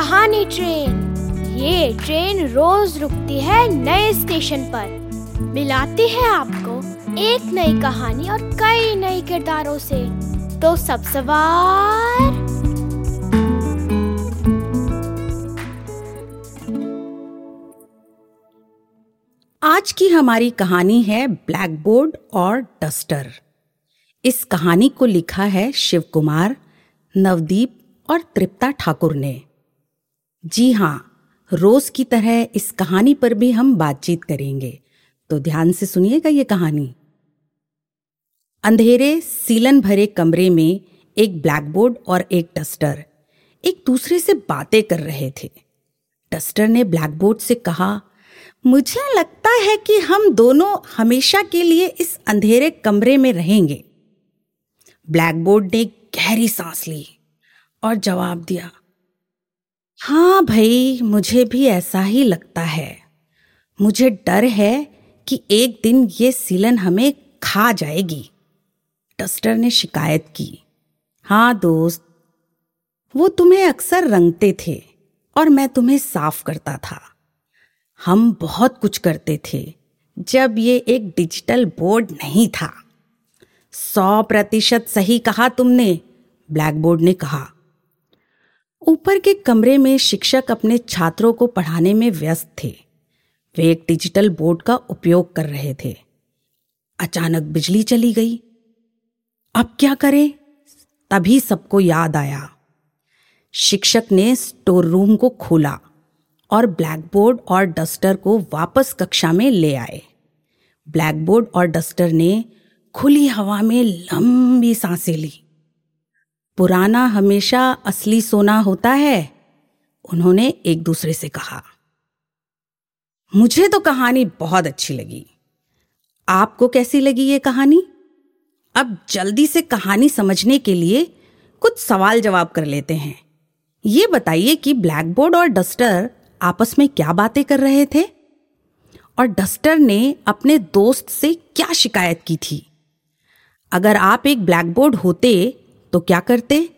पुरानी ट्रेन। ये ट्रेन रोज रुकती है नए स्टेशन पर। मिलाती है आपको एक नई कहानी और कई नए किरदारों से। तो सब सवार। आज की हमारी कहानी है ब्लैक बोर्ड और डस्टर। इस कहानी को लिखा है शिव कुमार नवदीप और तृप्ता ठाकुर ने। जी हाँ रोज की तरह इस कहानी पर भी हम बातचीत करेंगे। तो ध्यान से सुनिएगा ये कहानी। अंधेरे, सीलन भरे कमरे में एक ब्लैकबोर्ड और एक टस्टर एक दूसरे से बातें कर रहे थे। टस्टर ने ब्लैकबोर्ड से कहा, मुझे लगता है कि हम दोनों हमेशा के लिए इस अंधेरे कमरे में रहेंगे। ब्लैकबोर्ड ने गहरी सांस ली और जवाब दिया हाँ भाई, मुझे भी ऐसा ही लगता है। मुझे डर है कि एक दिन ये सीलन हमें खा जाएगी। टस्टर ने शिकायत की। हाँ दोस्त, वो तुम्हें अक्सर रंगते थे और मैं तुम्हें साफ़ करता था। हम बहुत कुछ करते थे, जब ये एक डिजिटल बोर्ड नहीं था। सौ प्रतिशत सही कहा तुमने ब्लैक बोर्ड ने कहा। ऊपर के कमरे में शिक्षक अपने छात्रों को पढ़ाने में व्यस्त थे। वे एक डिजिटल बोर्ड का उपयोग कर रहे थे। अचानक बिजली चली गई। अब क्या करें? तभी सबको याद आया। शिक्षक ने स्टोर रूम को खोला और ब्लैकबोर्ड और डस्टर को वापस कक्षा में ले आए। ब्लैकबोर्ड और डस्टर ने खुली हवा में लंबी साँसें ली। पुराना हमेशा असली सोना होता है, उन्होंने एक दूसरे से कहा। मुझे तो कहानी बहुत अच्छी लगी। आपको कैसी लगी ये कहानी? अब जल्दी से कहानी समझने के लिए कुछ सवाल जवाब कर लेते हैं। ये बताइए कि ब्लैकबोर्ड और डस्टर आपस में क्या बातें कर रहे थे? और डस्टर ने अपने दोस्त से क्या शिकायत की थी? अगर आप एक ब्लैकबोर्ड होते तो क्या करते?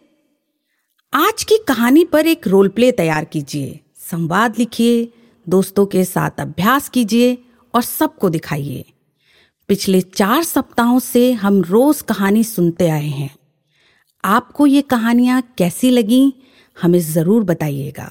आज की कहानी पर एक रोल प्ले तैयार कीजिए, संवाद लिखिए, दोस्तों के साथ अभ्यास कीजिए और सबको दिखाइए। पिछले चार सप्ताहों से हम रोज कहानी सुनते आए हैं। आपको ये कहानियाँ कैसी लगी, हमें ज़रूर बताइएगा।